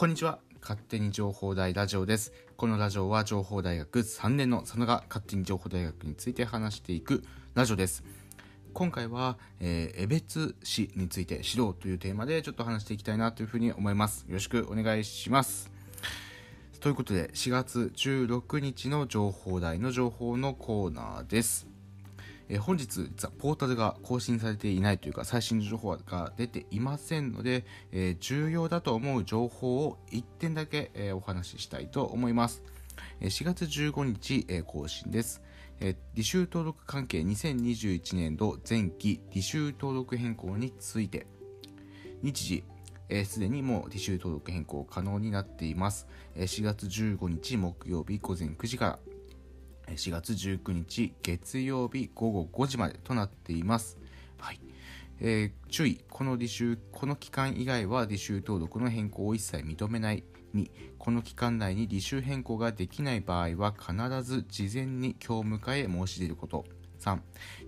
こんにちは。勝手に情報大ラジオです。このラジオは情報大学3年の佐野が勝手に情報大学について話していくラジオです。今回は、えー、江別市について知ろうというテーマでちょっと話していきたいなというふうに思います。よろしくお願いします。ということで、4月16日の情報大の情報のコーナーです。えー、本日、ポータルが更新されていないというか、最新情報が出ていませんので、え、重要だと思う情報を1点だけ、え、お話ししたいと思います。え4月15日、え更新です。え履修登録関係2021年度前期履修登録変更について、日時、す、で、にもう履修登録変更可能になっています。え4月15日木曜日午前9時から4月19日月曜日午後5時までとなっています。はい。えー、注意、この履修、この期間以外は履修登録の変更を一切認めない。2、この期間内に履修変更ができない場合は必ず事前に教務課へ申し出ること。3、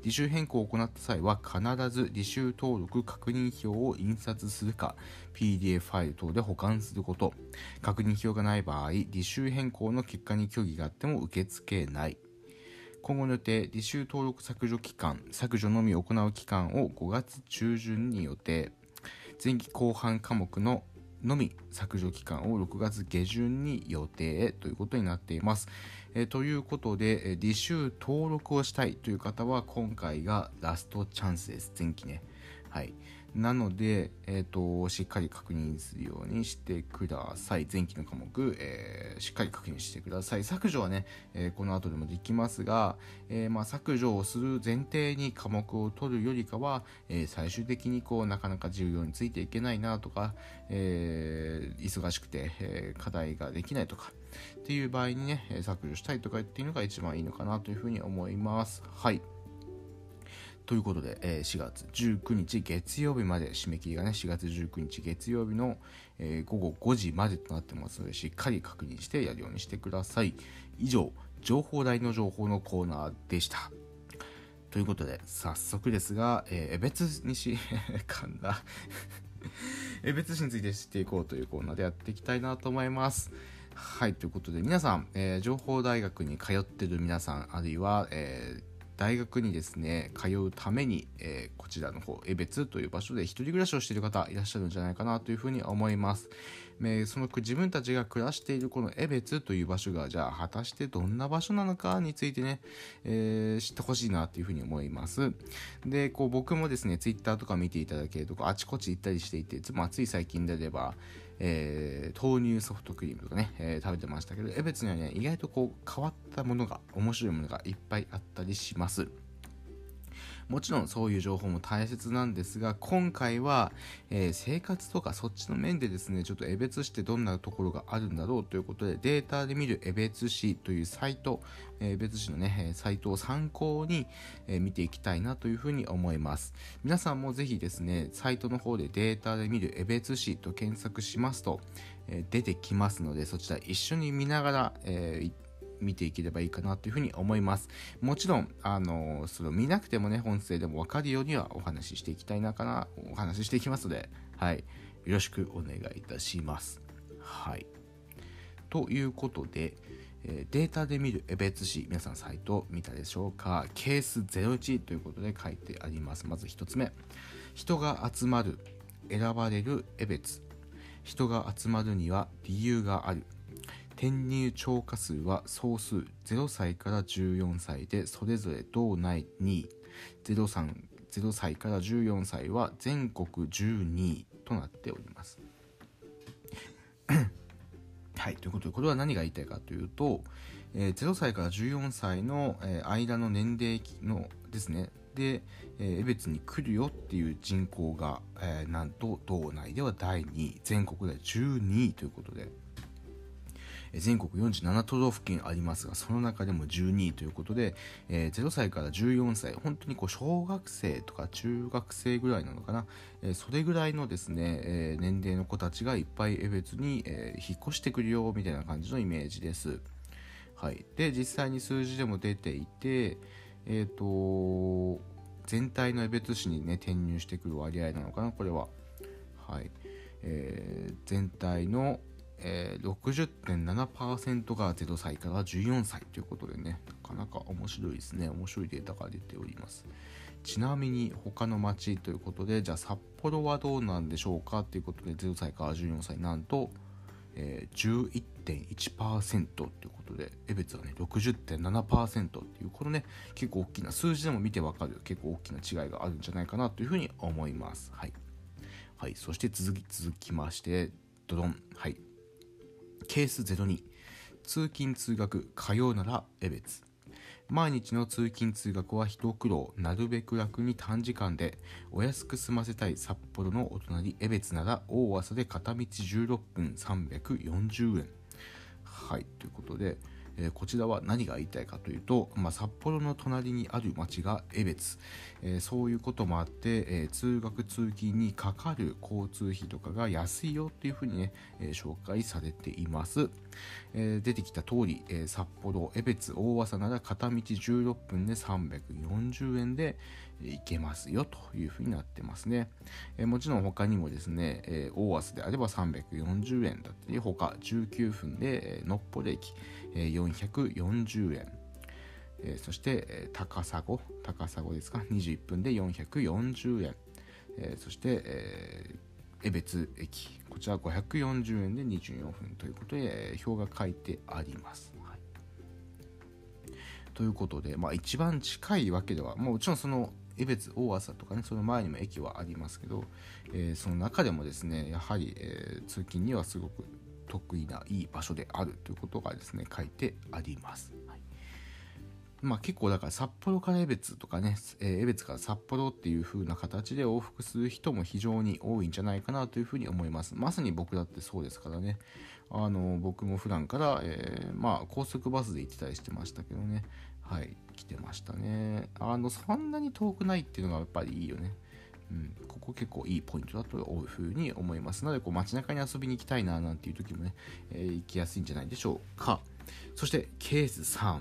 履修変更を行った際は必ず履修登録確認票を印刷するか PDF ファイル等で保管すること。確認票がない場合、履修変更の結果に虚偽があっても受け付けない。今後の予定、履修登録削除期間、削除のみ行う期間を5月中旬に予定。前期後半科目ののみ削除期間を6月下旬に予定ということになっています。え、ということで、履修登録をしたいという方は今回がラストチャンスです。前期ね。はい。なので、え、ー、と、しっかり確認するようにしてください。前期の科目、えー、しっかり確認してください。削除はね、えー、この後でもできますが、えまあ、削除をする前提に科目を取るよりかは、え最終的にこう、なかなか授業についていけないなとか、え忙しくて、え課題ができないとか、っていう場合にね、削除したいとかっていうのが一番いいのかなというふうに思います。はい。ということで、えー、4月19日月曜日まで締め切りがね、4月19日月曜日の、えー、午後5時までとなってますので、しっかり確認してやるようにしてください。以上、情報台の情報のコーナーでした。ということで、早速ですが、えー、別にし、噛んだ。え別紙について知っていこうというコーナーでやっていきたいなと思います。はい、ということで皆さん、えー、情報大学に通ってる皆さん、あるいは、えー大学にですね、通うために、えー、こちらの方、江別という場所で一人暮らしをしている方いらっしゃるんじゃないかなというふうに思います。え、その自分たちが暮らしているこの江別という場所が、じゃあ果たしてどんな場所なのかについてね、えー、知ってほしいなというふうに思います。で、こう僕もですね、ツイッターとか見ていただけると、あちこち行ったりしていて、ま、つい最近であれば、えー、豆乳ソフトクリームとかね、えー、食べてましたけど、江別にはね、意外とこう変わったものが、面白いものがいっぱいあったりします。もちろんそういう情報も大切なんですが、今回は、えー、生活とかそっちの面でですね、ちょっと江別市ってどんなところがあるんだろうということで、データで見る江別市というサイト、江別市のね、サイトを参考に、えー、見ていきたいなというふうに思います。皆さんもぜひですね、サイトの方でデータで見る江別市と検索しますと、えー、出てきますので、そちら一緒に見ながら、えー、見ていければいいかなというふうに思います。もちろん、あの、それを見なくてもね、音声でもわかるようにはお話ししていきたいなかな、お話ししていきますので、はい。よろしくお願いいたします。はい。ということで、えデータで見る江別市、皆さんサイト見たでしょうか？ケース01ということで書いてあります。まず1つ目。人が集まる、選ばれる江別。人が集まるには理由がある。転入超過数は総数0歳から14歳でそれぞれ道内2位 0, 0歳から14歳は全国12位となっております。はい、ということでこれは何が言いたいかというと、えー、0歳から14歳の、えー、間の年齢のですね。で、えー、江別に来るよっていう人口が、えー、なんと道内では第2位全国で12位ということで。全国47都道府県ありますが、その中でも12位ということで、えー、0歳から14歳、本当にこう小学生とか中学生ぐらいなのかな、えー、それぐらいのですね、えー、年齢の子たちがいっぱい江別に、え引っ越してくるよ、みたいな感じのイメージです。はい。で、実際に数字でも出ていて、えっ、と、全体の江別市にね、転入してくる割合なのかな、これは。はい。えー、全体のえー、60.7%が0歳から14歳ということでね、なかなか面白いですね。面白いデータが出ております。ちなみに他の町ということで、じゃあ札幌はどうなんでしょうかということで、0歳から14歳、なんと、えー、11.1%ということで、江別はね、60.7%っていう、このね、結構大きな、数字でも見てわかる結構大きな違いがあるんじゃないかなというふうに思います。はい。はい、そして続き、続きまして、ドドン。はい。ケース02。通勤通学、通うなら江別。毎日の通勤通学は一苦労、なるべく楽に短時間で、お安く済ませたい札幌のお隣、江別なら大朝で片道16分340円。はい、ということで、えー、こちらは何が言いたいかというと、まあ、札幌の隣にある町が江別、えー、そういうこともあって、えー、通学通勤にかかる交通費とかが安いよっていうふうにね、え紹介されています、え出てきた通り、え札幌江別大朝なら片道16分で340円で行けますよというふうになってますね、えもちろん他にもですね、え大朝であれば340円だったり他19分で、えのっぽで駅え440円、えそして、え高砂高砂ですか？21分で440円、えそして、え江別駅こちら540円で24分ということで、え表が書いてあります、はい、ということで、まあ、一番近いわけではもちろんその江別大朝とかねその前にも駅はありますけど、えー、その中でもですねやはり、えー、通勤にはすごく得意ないい場所であるということがですね書いてあります。はいまあ、結構だから札幌から江別とかね、えー、江別から札幌っていう風な形で往復する人も非常に多いんじゃないかなというふうに思います。まさに僕だってそうですからね。あの僕も普段から、えー、まあ高速バスで行ってたりしてましたけどね。はい、来てましたね。あの、そんなに遠くないっていうのがやっぱりいいよね。うん、ここ結構いいポイントだというふうに思いますので、こう街中に遊びに行きたいななんていう時もね、えー、行きやすいんじゃないでしょうか。そしてケース3、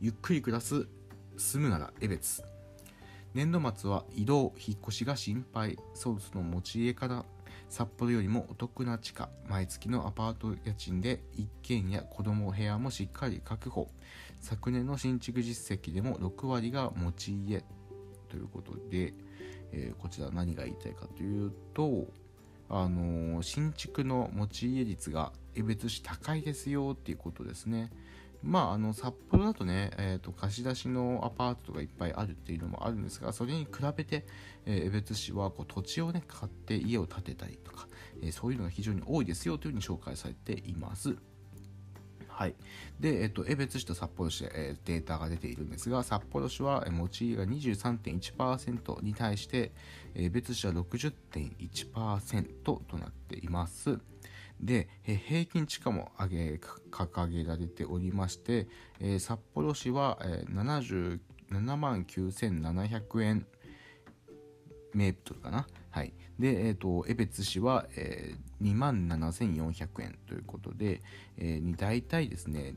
ゆっくり暮らす、住むなら江別。年度末は移動、引っ越しが心配、ソースの持ち家から札幌よりもお得な地価、毎月のアパート家賃で一軒や子供部屋もしっかり確保。昨年の新築実績でも6割が持ち家ということで、えー、こちら何が言いたいかというと、あのー、新築の持ち家率が江別市高いですよっていうことですね。まあ、あの札幌だとね、えーと、貸し出しのアパートとかいっぱいあるっていうのもあるんですがそれに比べて、えー、江別市はこう土地をね買って家を建てたりとか、えー、そういうのが非常に多いですよというふうに紹介されています。はい。で、えっと、江別市と札幌市で、え、データが出ているんですが、札幌市は持ち家が23.1%に対して、江別市は60.1%となっています。で、え平均地価も上げ、掲げられておりまして、えー、札幌市は、えー、77万9700円メートルかな。はい。で、えっ、ー、と、江別市は、えー、2万7400円ということで、えー、に大体ですね、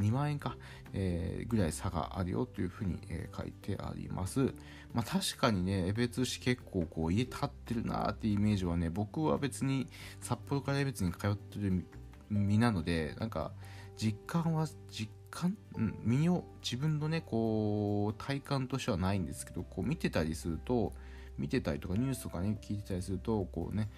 2万円か、えー、ぐらい差があるよというふうに、えー、書いてあります。まあ確かにね、江別市結構こう家建ってるなーっていうイメージはね、僕は別に札幌から江別に通ってる身なので、なんか実感は、実感、うん、身を自分のね、こう体感としてはないんですけど、こう見てたりすると、見てたりとかニュースとかね聞いてたりするとこうね、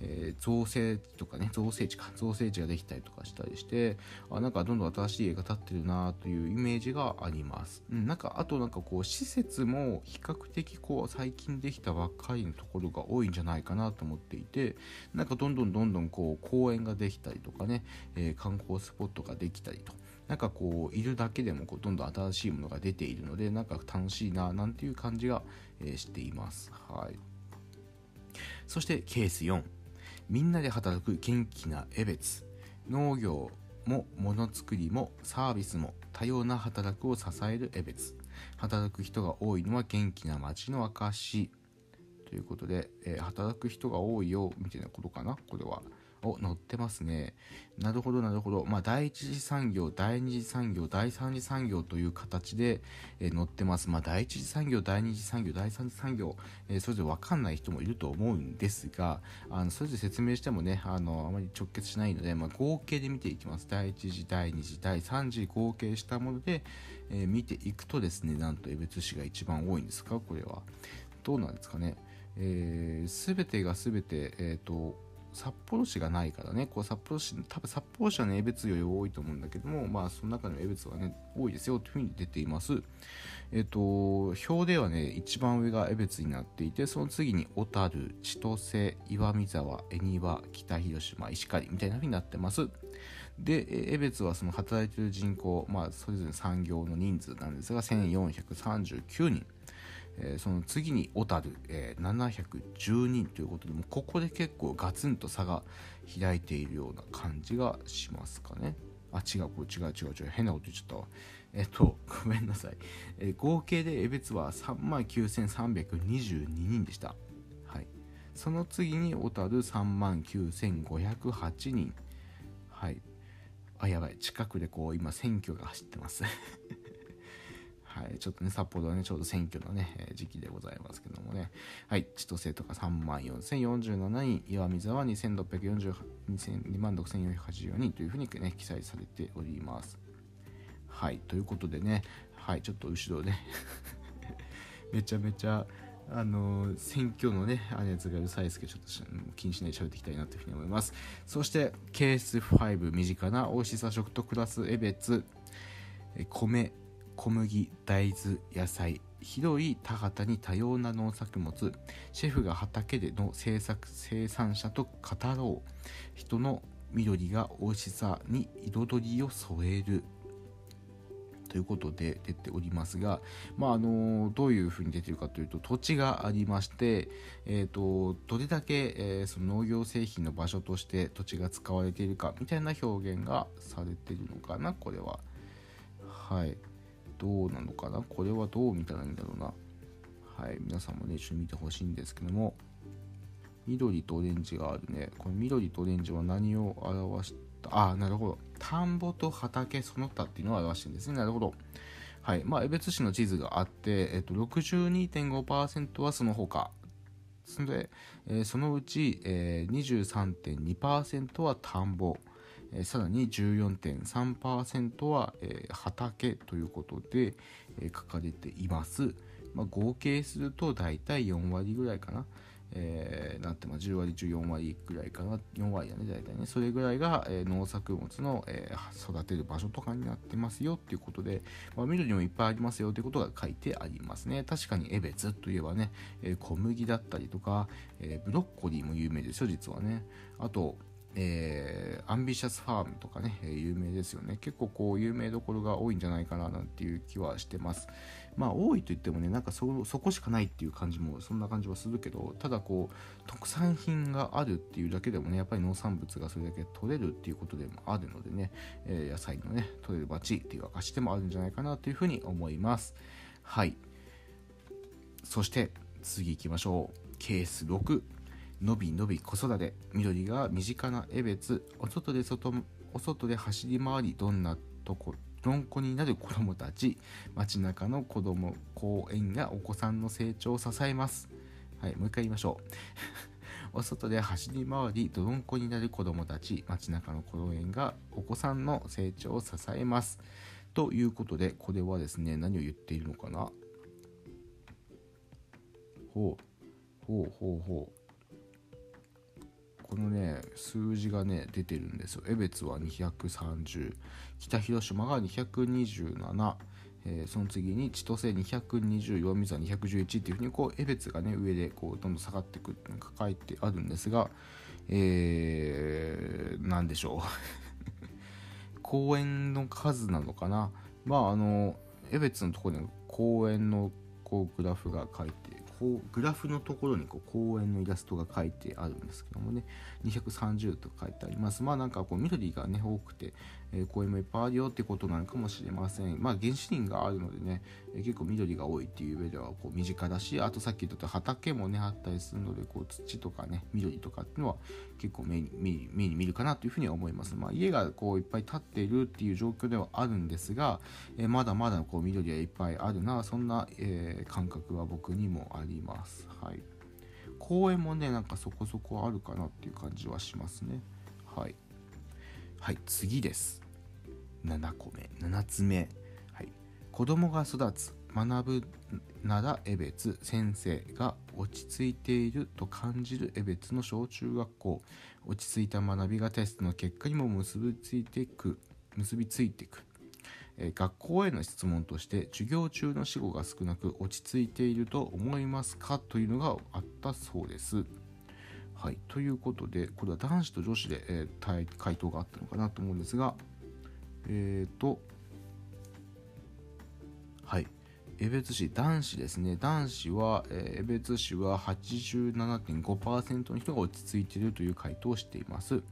えー、造成とかね造成地か造成地ができたりとかしたりしてあなんかどんどん新しい家が建ってるなというイメージがあります、うん、なんかあとなんかこう施設も比較的こう最近できたばっかりのところが多いんじゃないかなと思っていてなんかどんどんどんどんこう公園ができたりとかね、えー、観光スポットができたりとなんかこういるだけでもこうどんどん新しいものが出ているのでなんか楽しいななんていう感じが、え、しています。はい。そしてケース4。みんなで働く元気な江別。農業もものづくりもサービスも多様な働くを支える江別。働く人が多いのは元気な街の証ということで、えー、働く人が多いよみたいなことかなこれは。お、乗ってますね。なるほど、なるほど。まあ、第一次産業、第二次産業、第三次産業という形で、えー、乗ってます。まあ、第一次産業、第二次産業、第三次産業、えー、それぞれわかんない人もいると思うんですが、あの、それぞれ説明してもね、あの、あまり直結しないので、まあ、合計で見ていきます。第一次、第二次、第三次合計したもので、えー、見ていくとですね、なんと江別市が一番多いんですか？これは。どうなんですかね？えー、全てが全て、えっ、ー、と、札幌市がないからね、こう札幌市、多分札幌市はね、江別より多いと思うんだけども、まあ、その中でも江別はね、多いですよというふうに出ています。えっ、と、表ではね、一番上が江別になっていて、その次に小樽、千歳、岩見沢、恵庭、北広島、石狩みたいなふうになってます。で、江別はその働いている人口、まあ、それぞれ産業の人数なんですが、1439人。えー、その次に小樽、えー、710人ということでもここで結構ガツンと差が開いているような感じがしますかね。あ違うこれ違う違う違う変なこと言っちゃったわ。えっと ごめんなさい、えー、合計で江別は3万9322人でした。はい。その次に小樽3万9508人。はい。あやばい。近くでこう今選挙が走ってます。はい、ちょっとね、札幌はね、ちょうど選挙のね、えー、時期でございますけどもね、はい、千歳とか3万4047人、岩見沢2640 2万6484人というふうにね、記載されております。はい、ということでね、はい、ちょっと後ろで めちゃめちゃ、あの、選挙のね、あれやつがうるさいですけど、ちょっと気にしないで喋っていきたいなというふうに思います。そして、ケース5、身近な美味しさ食とクラス、江別、米、小麦大豆野菜広い田畑に多様な農作物シェフが畑での制作生産者と語ろう。人の緑が美味しさに彩りを添える。ということで出ておりますが、まあ、あのどういうふうに出てるかというと土地がありまして、えーと、どれだけ、えー、その農業製品の場所として土地が使われているかみたいな表現がされているのかなこれは。はい。どうなのかな？これはどう見たらいいんだろうな？はい、皆さんもね、一緒に見てほしいんですけども、緑とオレンジがあるね。この緑とオレンジは何を表した？あ、なるほど。田んぼと畑その他っていうのを表してるんですね。なるほど。はい。まあ、江別市の地図があって、えっと、62.5%はその他。それえー、そのうち、えー、23.2%は田んぼ。えさらに14.3%は、え、畑ということで、え、書かれています。まあ、合計すると大体4割ぐらいかな。えー、なんてま10割14割ぐらいかな。4割だね大体ね。それぐらいが、え、農作物の、え、育てる場所とかになってますよっていうことで、まあ、緑もいっぱいありますよということが書いてありますね。確かに江別といえばね、え小麦だったりとか、えブロッコリーも有名ですよ実はね。あとえー、アンビシャスファームとかね、えー、有名ですよね。結構こう有名どころが多いんじゃないかななんていう気はしてます。まあ多いと言ってもね、なんかそそこしかないっていう感じもそんな感じはするけど、ただこう特産品があるっていうだけでもね、やっぱり農産物がそれだけ取れるっていうことでもあるのでね、えー、野菜のね、取れる町っていう証でもあるんじゃないかなというふうに思います。はい。そして次行きましょう。ケース6。のびのび子育て緑が身近な江別お外で外お外で走り回りどんなとこどんこになる子供たち街中の子供公園がお子さんの成長を支えます。はいもう一回言いましょう。お外で走り回りどんこになる子供たち街中の公園がお子さんの成長を支えます。ということでこれはですね何を言っているのかな？ほうほうほうほう。このね数字がね出てるんですよ。江別は230北広島が227えー、その次に千歳220弱水は211っていうふうにこう江別がね上でこうどんどん下がっていくって書いてあるんですがえー、何でしょう。公園の数なのかな？まああの江別のところに公園のこうグラフが書いてこうグラフのところにこう公園のイラストが書いてあるんですけどもね。230と書いてあります。まあなんかこう緑がね多くて、え、公園もいっぱいあるよってことなのかもしれません。まあ原始林があるのでね、え、結構緑が多いっていう上ではこう身近だしあとさっき言った畑もねあったりするのでこう土とかね緑とかっていうのは結構目に目に見るかなというふうには思います。まあ家がこういっぱい建っているっていう状況ではあるんですが、え、まだまだこう緑はいっぱいあるなそんな、え感覚は僕にもあります。はい。公園もねなんかそこそこあるかなっていう感じはしますね。はい。はい次です。7個目。7つ目。はい。子供が育つ学ぶなら江別先生が落ち着いていると感じる江別の小中学校。落ち着いた学びがテストの結果にも結びついていく結びついていく。え学校への質問として授業中の死語が少なく落ち着いていると思いますか？というのがあったそうです。はい、ということでこれは男子と女子で、えー、回答があったのかなと思うんですがえっ、ー、とはい。江別市男子ですね。男子は、えー、江別市は87.5%の人が落ち着いているという回答をしています。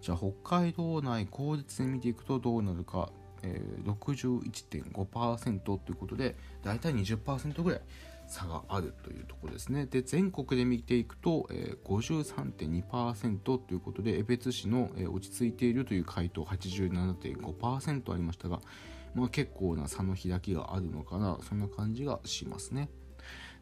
じゃあ北海道内公立で見ていくとどうなるかえー、61.5%ということで大体20%ぐらい差があるというところですね。で全国で見ていくと、えー、53.2%ということで江別市の、えー、落ち着いているという回答87.5%ありましたが、まあ、結構な差の開きがあるのかなそんな感じがしますね。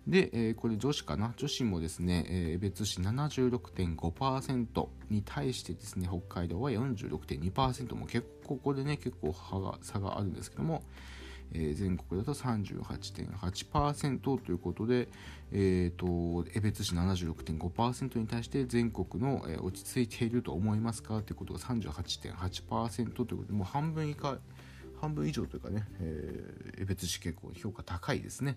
で、えー、これ女子かな？女子もですね、えー、別市76.5%に対してですね、北海道は46.2%も結構、ここでね、結構差があるんですけども、えー、全国だと38.8%ということで、えーと、江別市76.5%に対して全国の、え、落ち着いていると思いますか？ということが38.8%ということでもう半分以下半分以上というかね、えー、江別市結構評価高いですね、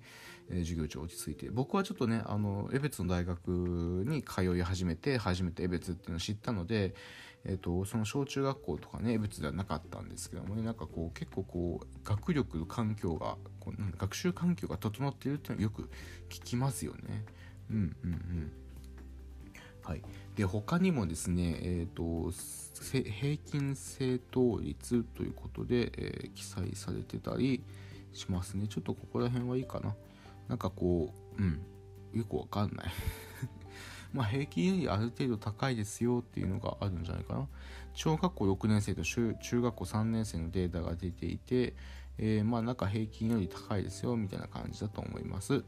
えー、授業中落ち着いて。僕はちょっとねあの江別の大学に通い始めて初めて江別っていうのを知ったので、えーと、その小中学校とかね江別ではなかったんですけどもねなんかこう結構こう学力環境がこう学習環境が整っているっていうのはよく聞きますよね。うんうんうん。はい、で他にもですね、えーと、平均正答率ということで、えー、記載されてたりしますね。ちょっとここら辺はいいかな。なんかこううん。よくわかんない。まあ平均よりある程度高いですよっていうのがあるんじゃないかな。小学校6年生と中学校3年生のデータが出ていて、えー、まあなんか平均より高いですよみたいな感じだと思います。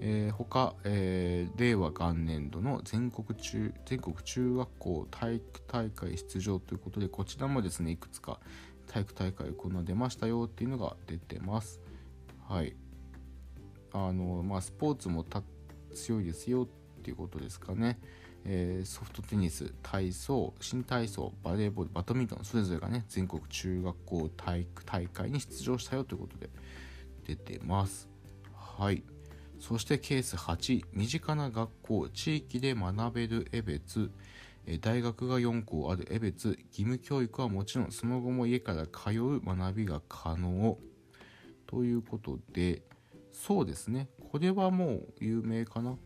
えー、他、えー、令和元年度の全国中全国中学校体育大会出場ということでこちらもですねいくつか体育大会こんな出ましたよっていうのが出てます。はい。あのまあスポーツも強いですよっていうことですかね、えー、ソフトテニス体操新体操バレーボールバドミントンそれぞれがね全国中学校体育大会に出場したよということで出てます。はい。そしてケース8身近な学校地域で学べる江別大学が4校ある江別義務教育はもちろんその後も家から通う学びが可能。ということでそうですね。これはもう有名かな。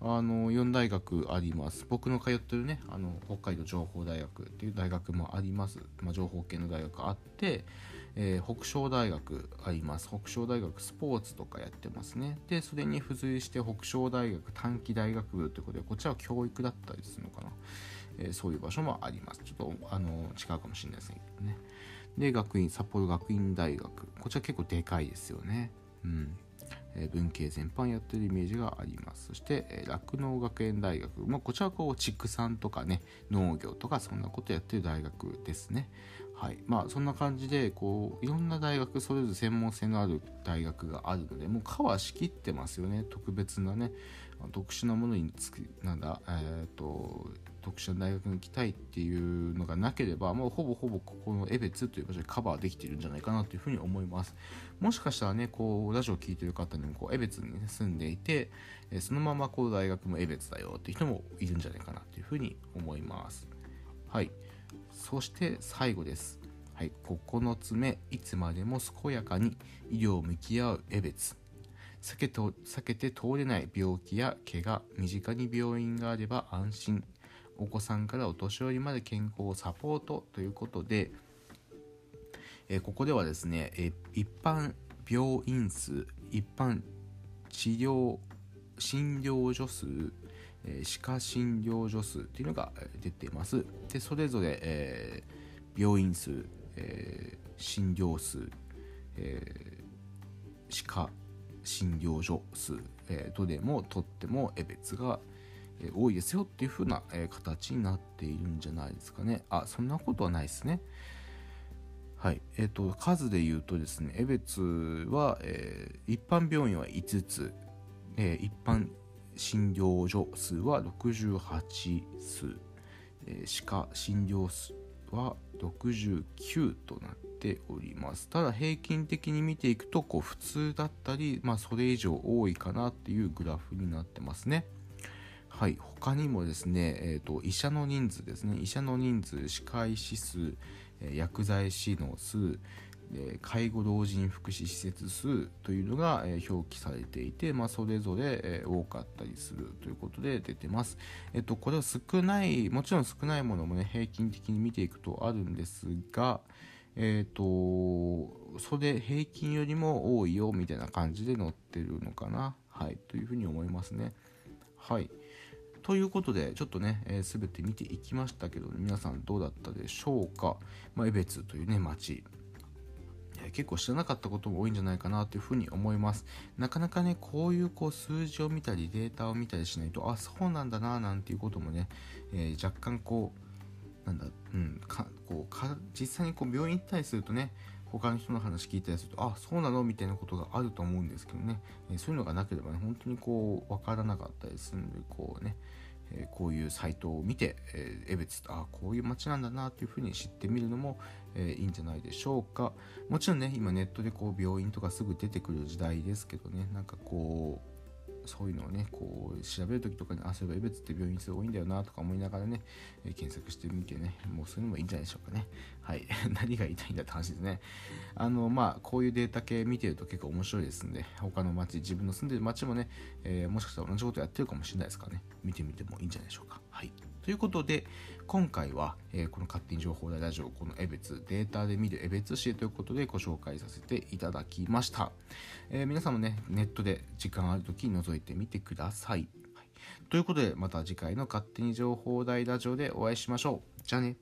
あの4大学あります。僕の通ってるねあの北海道情報大学っていう大学もあります、まあ、情報系の大学あって、えー、北昇大学あります。北昇大学スポーツとかやってますね。でそれに付随して北昇大学短期大学部ということでこちらは教育だったりするのかな、えー、そういう場所もあります。ちょっとあの違うかもしれないですけどね。で学院札幌学院大学。こちら結構でかいですよね。うん。え文系全般やってるイメージがあります。そして酪農、学園大学、まあ、こちらはこう畜産とかね農業とかそんなことやってる大学ですね。はい。まあそんな感じでこういろんな大学それぞれ専門性のある大学があるのでもうカバーしきってますよね。特別なね特殊なものにつくなんだえっ、ー、と特殊な大学に行きたいっていうのがなければもうほぼほぼここの江別という場所でカバーできているんじゃないかなというふうに思います。もしかしたらねこうラジオを聴いてる方にもこう江別に、ね、住んでいてそのままこう大学も江別だよっていう人もいるんじゃないかなというふうに思います。はい。そして最後です。はい。9つ目いつまでも健やかに医療を向き合う江別。避けて避けて通れない病気や怪我身近に病院があれば安心。お子さんからお年寄りまで健康をサポートということで、え、ここではですね、え、一般病院数一般治療診療所数、歯科診療所数っていうのが出ています。でそれぞれ、えー、病院数、えー、診療数、えー、歯科診療所数、えー、どれもとってもえ別が、え多いですよっていう風な、え形になっているんじゃないですかね。あそんなことはないですね。はい。えーと、数で言うとですね江別は、えー、一般病院は5つ、えー、一般診療所数は68数、えー、歯科診療数は69となっております。ただ平均的に見ていくとこう普通だったり、まあ、それ以上多いかなっていうグラフになってますね。はい、他にもですね、えーと、医者の人数ですね。医者の人数歯科医師数、薬剤師の数介護老人福祉施設数というのが表記されていて、まあ、それぞれ多かったりするということで出てます。えっと、これは少ない、もちろん少ないものもね、平均的に見ていくとあるんですが、えっと、それ平均よりも多いよみたいな感じで載ってるのかな。はい、というふうに思いますね。はい。ということで、ちょっとね、えー、全て見ていきましたけど、皆さんどうだったでしょうか。まあ、江別というね、町。結構知らなかったことも多いんじゃないかなというふうに思います。なかなかね、こういうこう数字を見たりデータを見たりしないと、あ、そうなんだな、なんていうこともね、えー、若干こう、なんだ、うん、かこうか実際にこう病院行ったりするとね、他の人の話聞いたりすると、あ、そうなのみたいなことがあると思うんですけどね、えー、そういうのがなければね、本当にこう、わからなかったりするので、こうね、え、こういうサイトを見て、えー、江別あこういう街なんだなというふうに知ってみるのも、えー、いいんじゃないでしょうか。もちろんね今ネットでこう病院とかすぐ出てくる時代ですけどねなんかこうそういうのをねこう調べる時とかにあそういえば江別って病院数多いんだよなとか思いながらね、え、検索してみてねもうそういうのもいいんじゃないでしょうかね。はい。何が言いたいんだって話ですね。あのまあこういうデータ系見てると結構面白いですんで他の町自分の住んでる町もね、えー、もしかしたら同じことやってるかもしれないですからね。見てみてもいいんじゃないでしょうか。はい。ということで、今回は、えー、この勝手に情報大ラジオ、この江別、データで見る江別市ということでご紹介させていただきました。えー、皆さんもね、ネットで時間ある時覗いてみてください。はい、ということで、また次回の勝手に情報大ラジオでお会いしましょう。じゃあね。